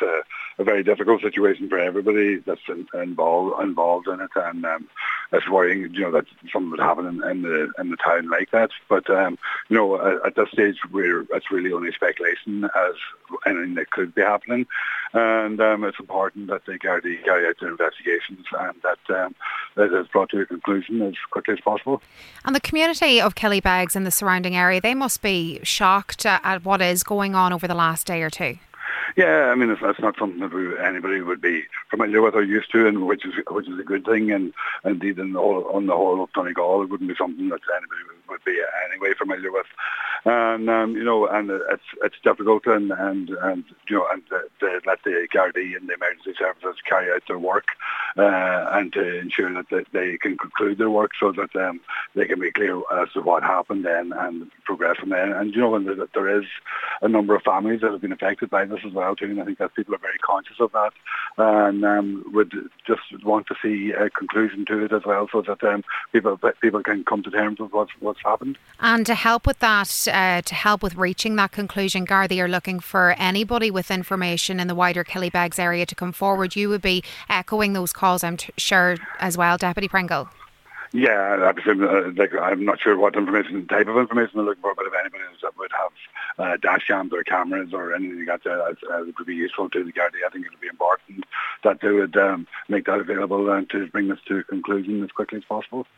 it's a, a very difficult situation for everybody that's in, involved involved in it, and um, it's worrying, you know, that something would happen in, in the in the town like that. But um, you know, at, at this stage, we're it's really only speculation as anything that could be happening, and um, it's important that they carry, carry out their investigations and that um, that is brought to a conclusion as quickly as possible. And the community of Killybegs and the surrounding area, they must be shocked at what is going on over the last day or two. Yeah, I mean, it's, it's not something that we, anybody would be familiar with or used to, and which is which is a good thing. And indeed, in the whole, on the whole of Donegal, it wouldn't be something that anybody would be anyway familiar with and um, you know, and it's it's difficult, and and and you know, and to let the Gardaí and the emergency services carry out their work, uh, and to ensure that they, they can conclude their work so that um, they can be clear as to what happened then and progress from there. And you know, and there, is a number of families that have been affected by this as well too, and I think that people are very conscious of that, and um, would just want to see a conclusion to it as well, so that um, people people can come to terms with what's what's happened. And to help with that uh, to help with reaching that conclusion, Gardaí are looking for anybody with information in the wider Killybegs area to come forward. You would be echoing those calls, I'm t- sure, as well, Deputy Pringle. Yeah, I presume, uh, like, I'm not sure what information, type of information they're looking for, but if anybody that would have uh, dash cams or cameras or anything like that, uh, uh, it would be useful to the Gardaí. I think it would be important that they would um, make that available and to bring this to a conclusion as quickly as possible.